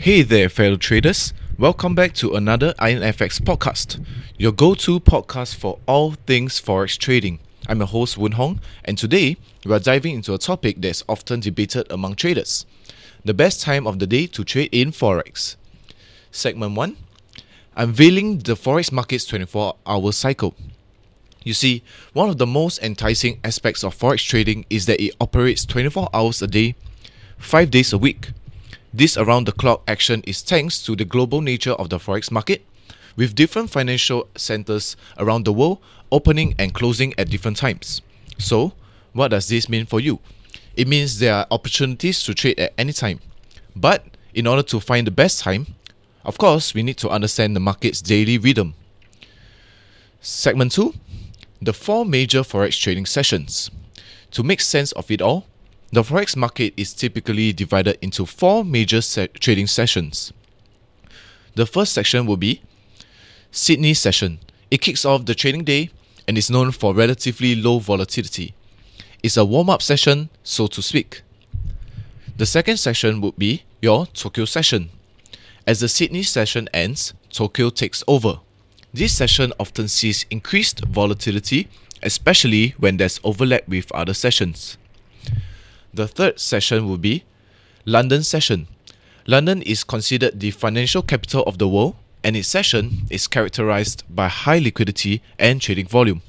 Hey there, fellow traders. Welcome back to another INFX podcast, your go to podcast for all things Forex trading. I'm your host, Woon Hong, and today we are diving into a topic that's often debated among traders the best time of the day to trade in Forex. Segment 1 Unveiling the Forex market's 24 hour cycle. You see, one of the most enticing aspects of Forex trading is that it operates 24 hours a day, 5 days a week. This around the clock action is thanks to the global nature of the Forex market, with different financial centers around the world opening and closing at different times. So, what does this mean for you? It means there are opportunities to trade at any time. But in order to find the best time, of course, we need to understand the market's daily rhythm. Segment 2 The four major Forex trading sessions. To make sense of it all, the Forex market is typically divided into four major se- trading sessions. The first section will be Sydney session. It kicks off the trading day and is known for relatively low volatility. It's a warm up session, so to speak. The second session would be your Tokyo session. As the Sydney session ends, Tokyo takes over. This session often sees increased volatility, especially when there's overlap with other sessions. The third session will be London session. London is considered the financial capital of the world and its session is characterized by high liquidity and trading volume.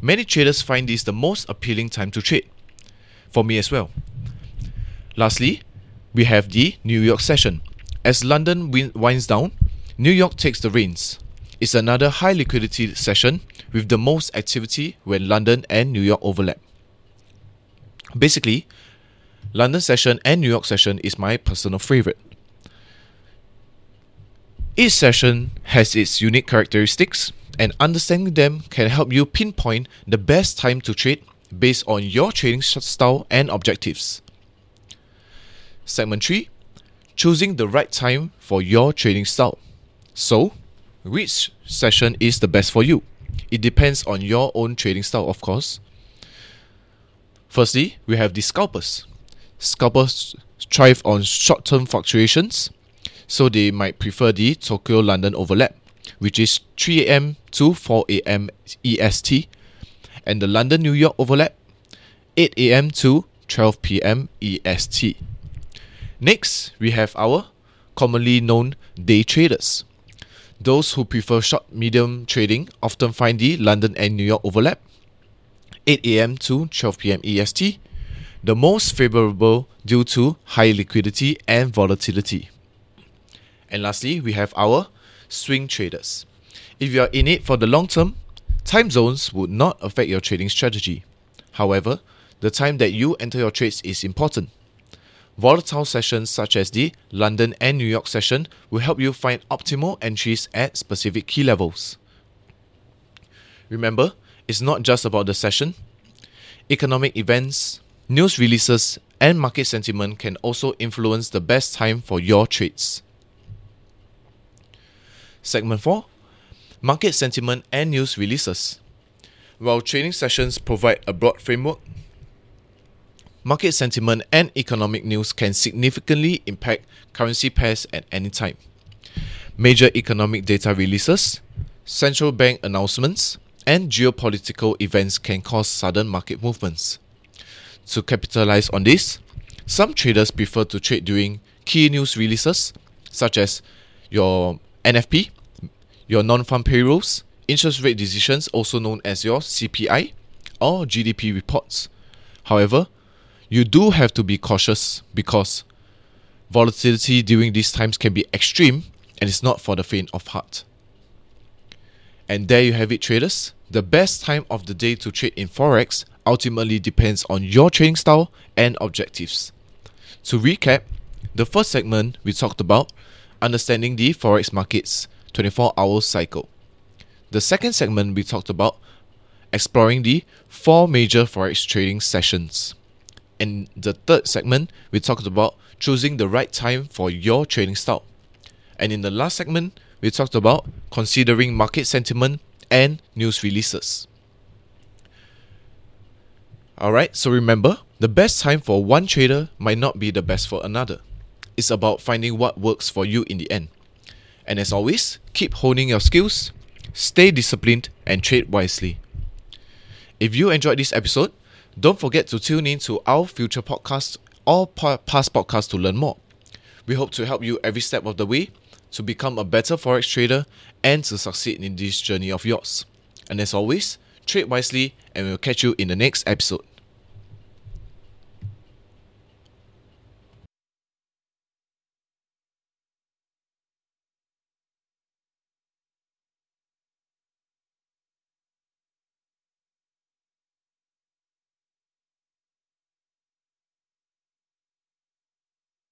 Many traders find this the most appealing time to trade. For me as well. Lastly, we have the New York session. As London winds down, New York takes the reins. It's another high liquidity session with the most activity when London and New York overlap. Basically, London session and New York session is my personal favorite. Each session has its unique characteristics, and understanding them can help you pinpoint the best time to trade based on your trading style and objectives. Segment 3 Choosing the right time for your trading style. So, which session is the best for you? It depends on your own trading style, of course. Firstly, we have the scalpers. Scalpers thrive on short term fluctuations so they might prefer the Tokyo London overlap, which is 3 am to 4 am EST, and the London New York overlap, 8 am to 12 pm EST. Next, we have our commonly known day traders. Those who prefer short medium trading often find the London and New York overlap, 8 am to 12 pm EST, the most favorable due to high liquidity and volatility. And lastly, we have our swing traders. If you are in it for the long term, time zones would not affect your trading strategy. However, the time that you enter your trades is important. Volatile sessions such as the London and New York session will help you find optimal entries at specific key levels. Remember, it's not just about the session. Economic events, news releases, and market sentiment can also influence the best time for your trades. Segment 4 Market Sentiment and News Releases. While trading sessions provide a broad framework, market sentiment and economic news can significantly impact currency pairs at any time. Major economic data releases, central bank announcements, and geopolitical events can cause sudden market movements. To capitalize on this, some traders prefer to trade during key news releases, such as your NFP, your non farm payrolls, interest rate decisions, also known as your CPI, or GDP reports. However, you do have to be cautious because volatility during these times can be extreme and it's not for the faint of heart. And there you have it, traders. The best time of the day to trade in Forex ultimately depends on your trading style and objectives. To recap, the first segment we talked about understanding the forex market's 24 hour cycle. The second segment we talked about exploring the four major forex trading sessions. In the third segment, we talked about choosing the right time for your trading style. And in the last segment, we talked about considering market sentiment and news releases. Alright, so remember, the best time for one trader might not be the best for another. It's about finding what works for you in the end. And as always, keep honing your skills, stay disciplined, and trade wisely. If you enjoyed this episode, don't forget to tune in to our future podcasts or past podcasts to learn more. We hope to help you every step of the way to become a better forex trader and to succeed in this journey of yours. And as always, trade wisely and we'll catch you in the next episode.